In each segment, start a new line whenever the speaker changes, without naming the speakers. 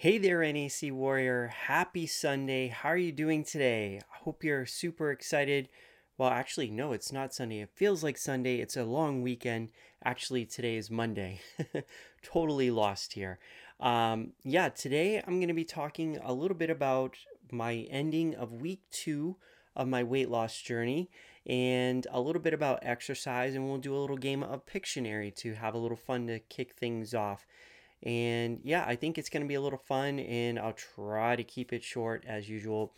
Hey there, NAC Warrior. Happy Sunday. How are you doing today? I hope you're super excited. Well, actually, no, it's not Sunday. It feels like Sunday. It's a long weekend. Actually, today is Monday. totally lost here. Um, yeah, today I'm going to be talking a little bit about my ending of week two of my weight loss journey and a little bit about exercise. And we'll do a little game of Pictionary to have a little fun to kick things off. And yeah, I think it's going to be a little fun, and I'll try to keep it short as usual.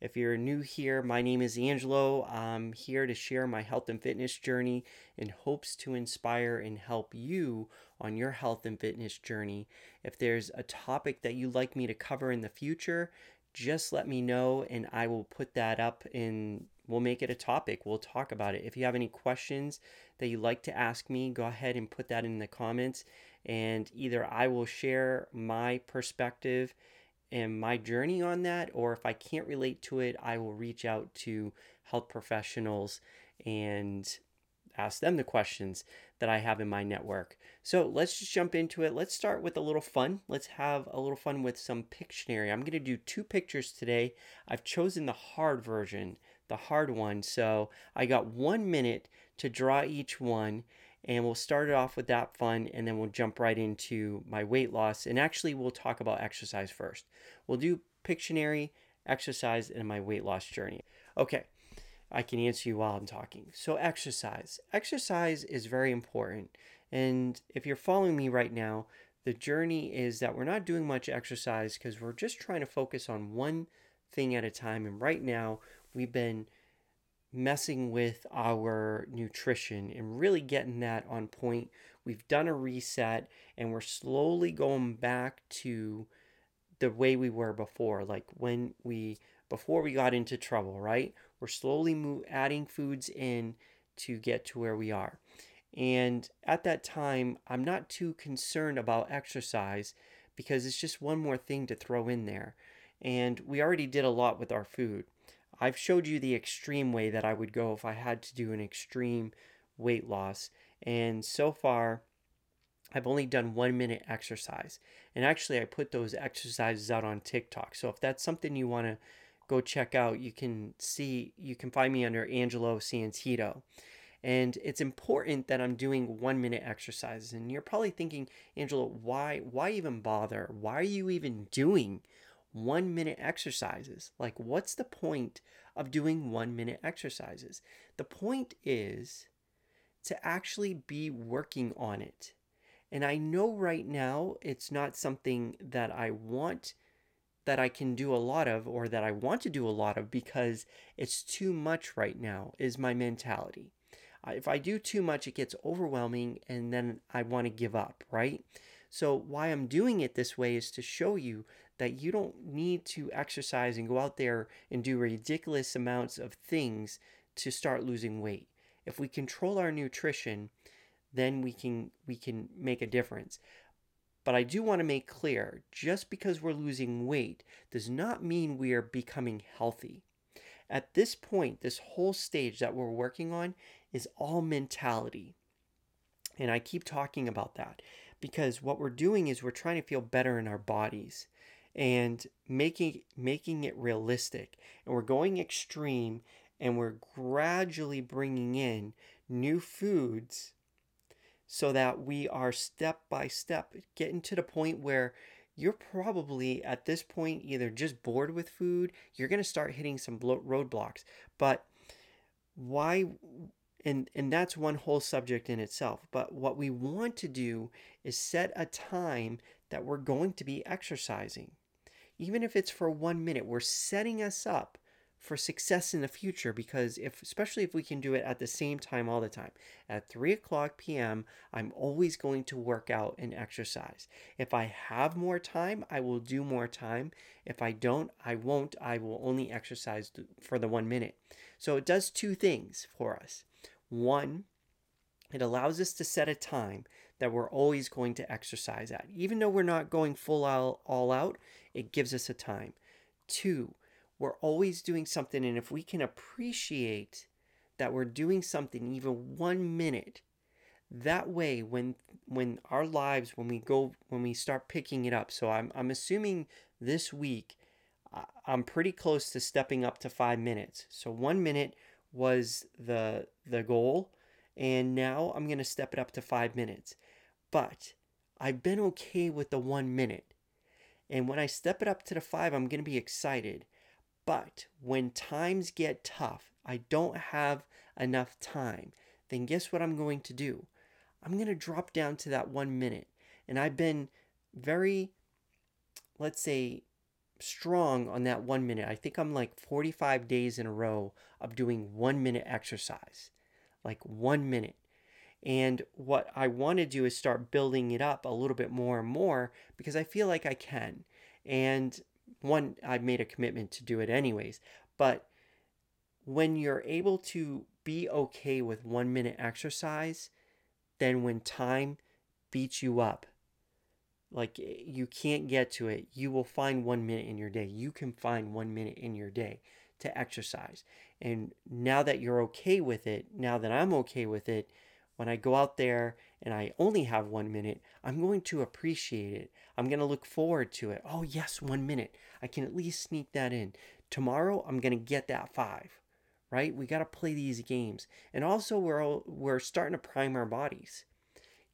If you're new here, my name is Angelo. I'm here to share my health and fitness journey in hopes to inspire and help you on your health and fitness journey. If there's a topic that you'd like me to cover in the future, just let me know and I will put that up and we'll make it a topic. We'll talk about it. If you have any questions that you'd like to ask me, go ahead and put that in the comments and either I will share my perspective and my journey on that, or if I can't relate to it, I will reach out to health professionals and ask them the questions that I have in my network. So let's just jump into it. Let's start with a little fun. Let's have a little fun with some Pictionary. I'm going to do two pictures today. I've chosen the hard version, the hard one. So I got one minute to draw each one and we'll start it off with that fun and then we'll jump right into my weight loss and actually we'll talk about exercise first. We'll do pictionary exercise and my weight loss journey. Okay i can answer you while i'm talking. So exercise. Exercise is very important and if you're following me right now the journey is that we're not doing much exercise because we're just trying to focus on one thing at a time and right now we've been messing with our nutrition and really getting that on point. We've done a reset and we're slowly going back to the way we were before, like when we before we got into trouble, right? We're slowly move, adding foods in to get to where we are. And at that time, I'm not too concerned about exercise because it's just one more thing to throw in there. And we already did a lot with our food. I've showed you the extreme way that I would go if I had to do an extreme weight loss. And so far, I've only done one minute exercise. And actually, I put those exercises out on TikTok. So if that's something you want to go check out, you can see, you can find me under Angelo Santito. And it's important that I'm doing one minute exercises. And you're probably thinking, Angelo, why, why even bother? Why are you even doing one minute exercises. Like, what's the point of doing one minute exercises? The point is to actually be working on it. And I know right now it's not something that I want that I can do a lot of or that I want to do a lot of because it's too much right now, is my mentality. If I do too much, it gets overwhelming and then I want to give up, right? So, why I'm doing it this way is to show you that you don't need to exercise and go out there and do ridiculous amounts of things to start losing weight. If we control our nutrition, then we can we can make a difference. But I do want to make clear, just because we're losing weight does not mean we are becoming healthy. At this point, this whole stage that we're working on is all mentality. And I keep talking about that because what we're doing is we're trying to feel better in our bodies and making making it realistic. And we're going extreme and we're gradually bringing in new foods so that we are step by step getting to the point where you're probably at this point either just bored with food you're going to start hitting some roadblocks. But why and and that's one whole subject in itself but what we want to do is set a time that we're going to be exercising. Even if it's for one minute, we're setting us up for success in the future because if especially if we can do it at the same time all the time. At 3 o'clock p.m i'm always going to work out and exercise. If i have more time i will do more time. If i don't i won't. I will only exercise for the one minute. So it does two things for us one it allows us to set a time that we're always going to exercise at. Even though we're not going full all, all out, it gives us a time. Two, we're always doing something, and if we can appreciate that we're doing something even one minute, That way, when when our lives, when we go, when we start picking it up. So I'm I'm assuming this week, uh, I'm pretty close to stepping up to five minutes. So one minute was the the goal, and now I'm gonna step it up to five minutes. But I've been okay with the one minute. And when I step it up to the five, I'm going to be excited. But when times get tough, I don't have enough time, then guess what I'm going to do? I'm going to drop down to that one minute. And I've been very, let's say, strong on that one minute. I think I'm like 45 days in a row of doing one minute exercise, like one minute. And what I want to do is start building it up a little bit more and more because I feel like I can. And one, I've made a commitment to do it anyways. But when you're able to be okay with one minute exercise, then when time beats you up, like eh, you can't get to it, you will find one minute in your day. You can find one minute in your day to exercise. And now that you're okay with it, now that I'm okay with it, when I go out there and I only have one minute, I'm going to appreciate it. I'm going to look forward to it. Oh, yes, one minute. I can at least sneak that in. Tomorrow, I'm going to get that five, right? We got to play these games. And also, we're, we're starting to prime our bodies.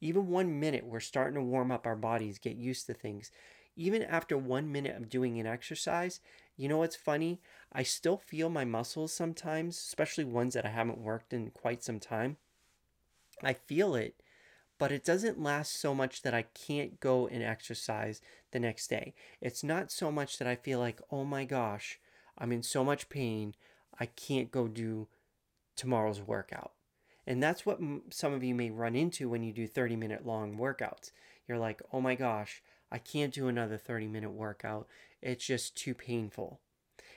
Even one minute, we're starting to warm up our bodies, get used to things. Even after one minute of doing an exercise, you know what's funny? I still feel my muscles sometimes, especially ones that I haven't worked in quite some time I feel it, but it doesn't last so much that I can't go and exercise the next day. It's not so much that I feel like, oh my gosh, I'm in so much pain, I can't go do tomorrow's workout. And that's what some of you may run into when you do 30 minute long workouts. You're like, oh my gosh, I can't do another 30 minute workout. It's just too painful.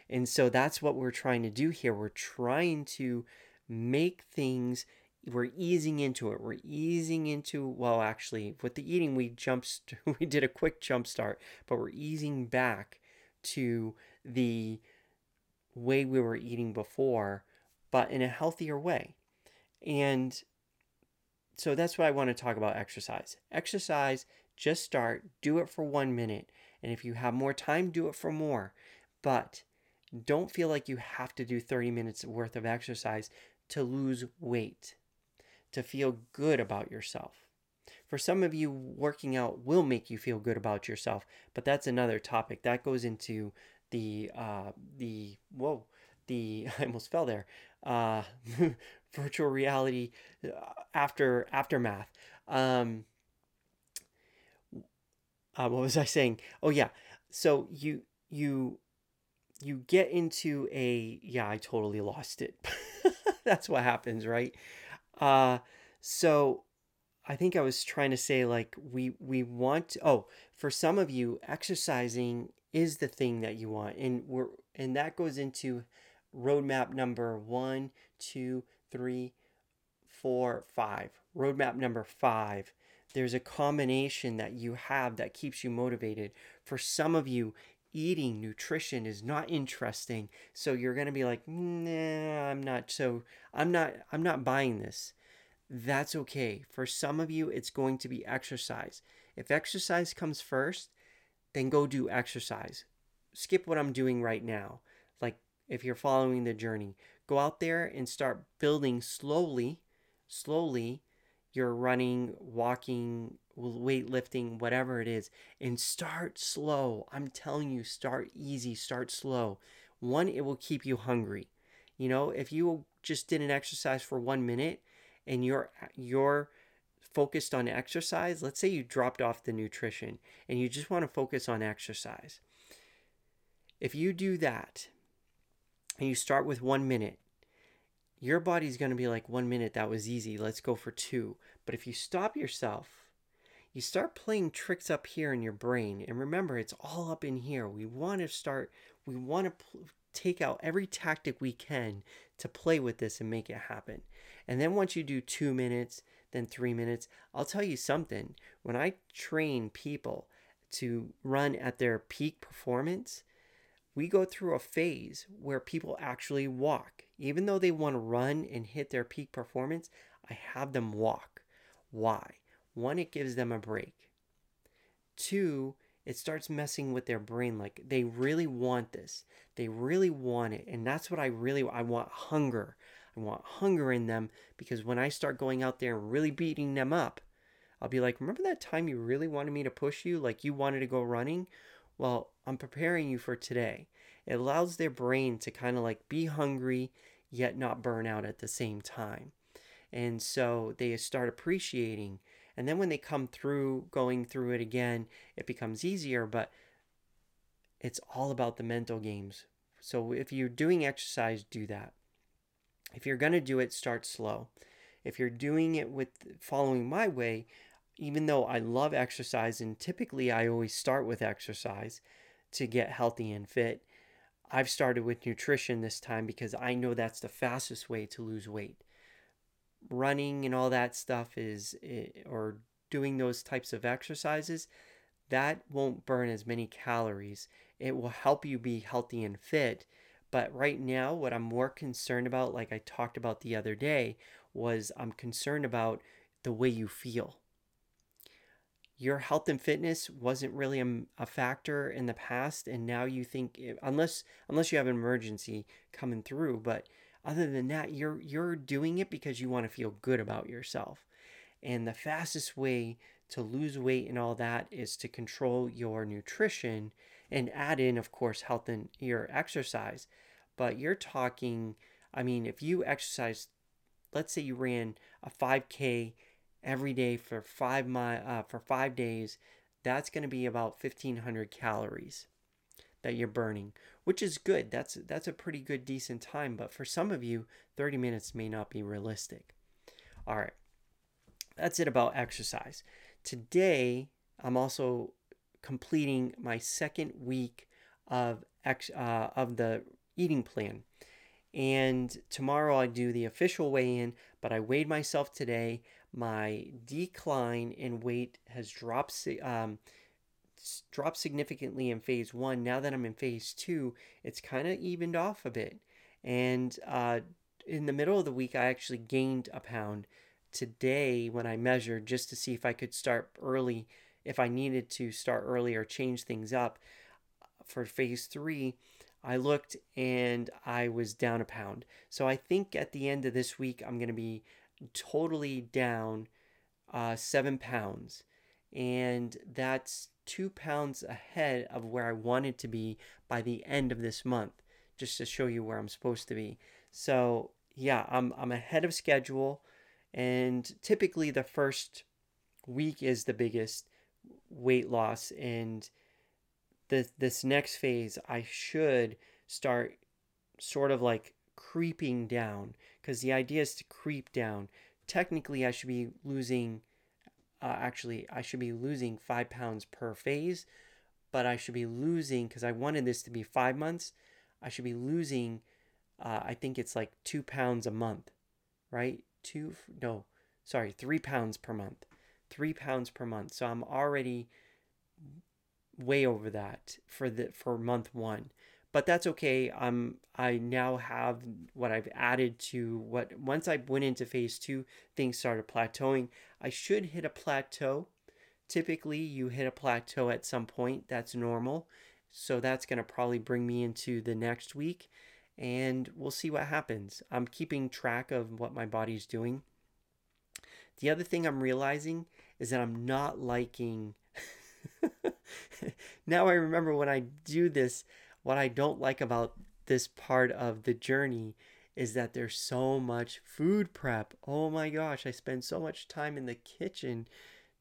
And so that's what we're trying to do here. We're trying to make things we're easing into it. We're easing into well, actually, with the eating, we jumped. We did a quick jump start, but we're easing back to the way we were eating before, but in a healthier way. And so that's what I want to talk about exercise. Exercise, just start, do it for one minute. And if you have more time, do it for more. But don't feel like you have to do 30 minutes worth of exercise to lose weight to feel good about yourself. For some of you, working out will make you feel good about yourself, but that's another topic. That goes into the uh, the whoa, the I almost fell there. Uh, virtual reality uh, after aftermath. Um, uh, what was I saying? Oh yeah. So you you you get into a yeah. I totally lost it. that's what happens, right? Uh, so I think I was trying to say like we we want oh for some of you exercising is the thing that you want and we're and that goes into roadmap number one two three four five. Roadmap number five. There's a combination that you have that keeps you motivated. For some of you eating nutrition is not interesting. So you're going to be like nah i'm not so i'm not i'm not buying this. That's okay. For some of you it's going to be exercise. If exercise comes first then go do exercise. Skip what i'm doing right now. Like if you're following the journey go out there and start building slowly slowly you're running walking weightlifting, whatever it is, and start slow. I'm telling you, start easy, start slow. One, it will keep you hungry. You know, if you just did an exercise for one minute and you're you're focused on exercise, let's say you dropped off the nutrition and you just want to focus on exercise. If you do that and you start with one minute, your body's going to be like, one minute, that was easy. Let's go for two. But if you stop yourself you start playing tricks up here in your brain. And remember, it's all up in here. We want to start, we want to pl- take out every tactic we can to play with this and make it happen. And then once you do two minutes, then three minutes, I'll tell you something. When I train people to run at their peak performance, we go through a phase where people actually walk. Even though they want to run and hit their peak performance, I have them walk Why? One, it gives them a break. Two, it starts messing with their brain like they really want this. They really want it. And that's what I really I want hunger. I want hunger in them because when I start going out there and really beating them up, I'll be like, "Remember that time you really wanted me to push you like you wanted to go running? Well, I'm preparing you for today." It allows their brain to kind of like be hungry yet not burn out at the same time. And so they start appreciating. And then when they come through, going through it again, it becomes easier. But it's all about the mental games. So if you're doing exercise, do that. If you're going to do it, start slow. If you're doing it with following my way, even though I love exercise and typically I always start with exercise to get healthy and fit, I've started with nutrition this time because I know that's the fastest way to lose weight. Running and all that stuff is, eh, or doing those types of exercises, that won't burn as many calories. It will help you be healthy and fit. But right now, what I'm more concerned about, like I talked about the other day, was I'm concerned about the way you feel your health and fitness wasn't really a, a, factor in the past and now you think unless unless you have an emergency coming through but other than that you're you're doing it because you want to feel good about yourself. And the fastest way to lose weight and all that is to control your nutrition and add in of course health and your exercise. But you're talking i mean if you exercise let's say you ran a 5k every day for five mi- uh, for five days, that's going to be about 1,500 calories that you're burning, which is good. That's that's a pretty good decent time. But for some of you, 30 minutes may not be realistic. All right, that's it about exercise. Today, I'm also completing my second week of ex- uh, of the eating plan. And tomorrow I do the official weigh in, but I weighed myself today my decline in weight has dropped um, dropped significantly in phase one. Now that I'm in phase two, it's kind of evened off a bit. And uh, in the middle of the week, I actually gained a pound today when I measured just to see if I could start early, if I needed to start early or change things up. For phase three, I looked and I was down a pound. So I think at the end of this week, I'm going to be totally down uh, seven pounds. And that's two pounds ahead of where I wanted to be by the end of this month, just to show you where I'm supposed to be. So, yeah, I'm, I'm ahead of schedule. And typically, the first week is the biggest weight loss. And the, this next phase, I should start sort of like creeping down because the idea is to creep down. Technically, I should be losing, uh, actually, I should be losing five pounds per phase, but I should be losing, because I wanted this to be five months, I should be losing, uh, I think it's like two pounds a month, right? Two, no, sorry, three pounds per month. Three pounds per month. So I'm already way over that for the for month one but that's okay. Um, I now have what I've added to what once I went into phase two, things started plateauing. I should hit a plateau. Typically, you hit a plateau at some point. That's normal. So that's going to probably bring me into the next week and we'll see what happens. I'm keeping track of what my body's doing. The other thing I'm realizing is that I'm not liking. now I remember when I do this, what I don't like about this part of the journey is that there's so much food prep. Oh my gosh, I spend so much time in the kitchen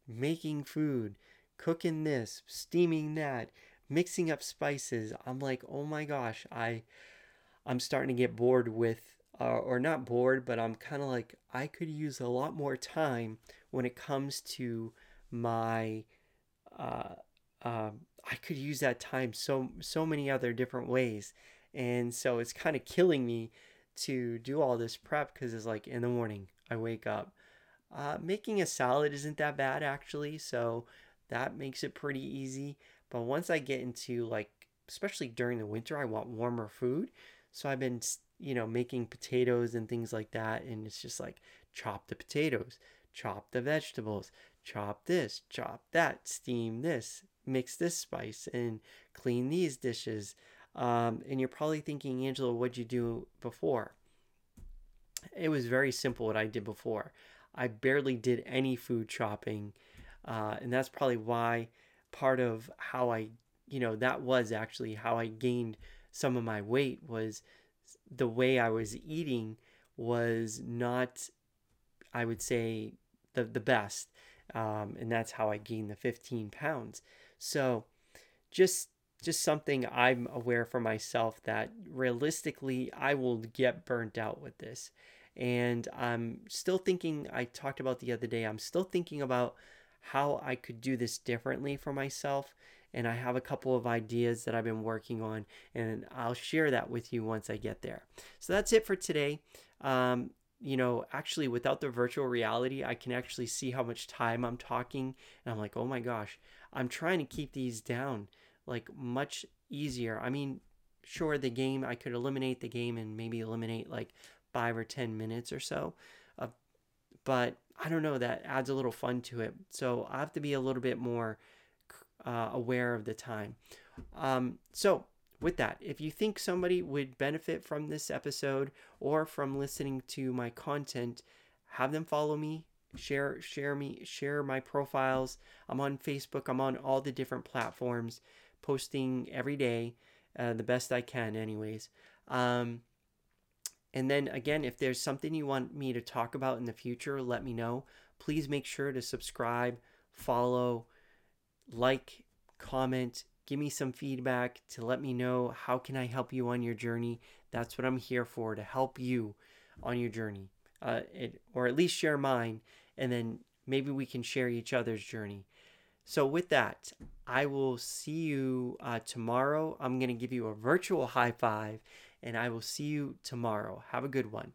making food, cooking this, steaming that, mixing up spices. I'm like, "Oh my gosh, I I'm starting to get bored with uh, or not bored, but I'm kind of like I could use a lot more time when it comes to my uh, uh, I could use that time so so many other different ways. And so it's kind of killing me to do all this prep because it's like in the morning I wake up. Uh, making a salad isn't that bad actually, so that makes it pretty easy. But once I get into like, especially during the winter, I want warmer food. So I've been, you know, making potatoes and things like that. And it's just like chop the potatoes, chop the vegetables, chop this, chop that, steam this, mix this spice, and clean these dishes. Um, and you're probably thinking, Angelo, what'd you do before? It was very simple what I did before. I barely did any food chopping. Uh, and that's probably why part of how I, you know, that was actually how I gained some of my weight was the way I was eating was not, I would say, the, the best. Um, and that's how I gained the 15 pounds. So just just something I'm aware for myself that realistically I will get burnt out with this. And I'm still thinking, I talked about the other day, I'm still thinking about how I could do this differently for myself. And I have a couple of ideas that I've been working on, and I'll share that with you once I get there. So that's it for today. Um, you know, actually, without the virtual reality, I can actually see how much time I'm talking. And I'm like, oh my gosh, I'm trying to keep these down like much easier. I mean, sure, the game, I could eliminate the game and maybe eliminate like five or 10 minutes or so. Uh, but I don't know, that adds a little fun to it. So I have to be a little bit more uh, aware of the time. Um, so, with that, if you think somebody would benefit from this episode or from listening to my content, have them follow me, share share me share my profiles. I'm on Facebook, I'm on all the different platforms posting every day, uh, the best I can, anyways. Um, and then again, if there's something you want me to talk about in the future, let me know. Please make sure to subscribe, follow, like, comment, give me some feedback to let me know how can I help you on your journey. That's what I'm here for to help you on your journey, uh, it, or at least share mine, and then maybe we can share each other's journey. So, with that, I will see you uh, tomorrow. I'm going to give you a virtual high five, and I will see you tomorrow. Have a good one.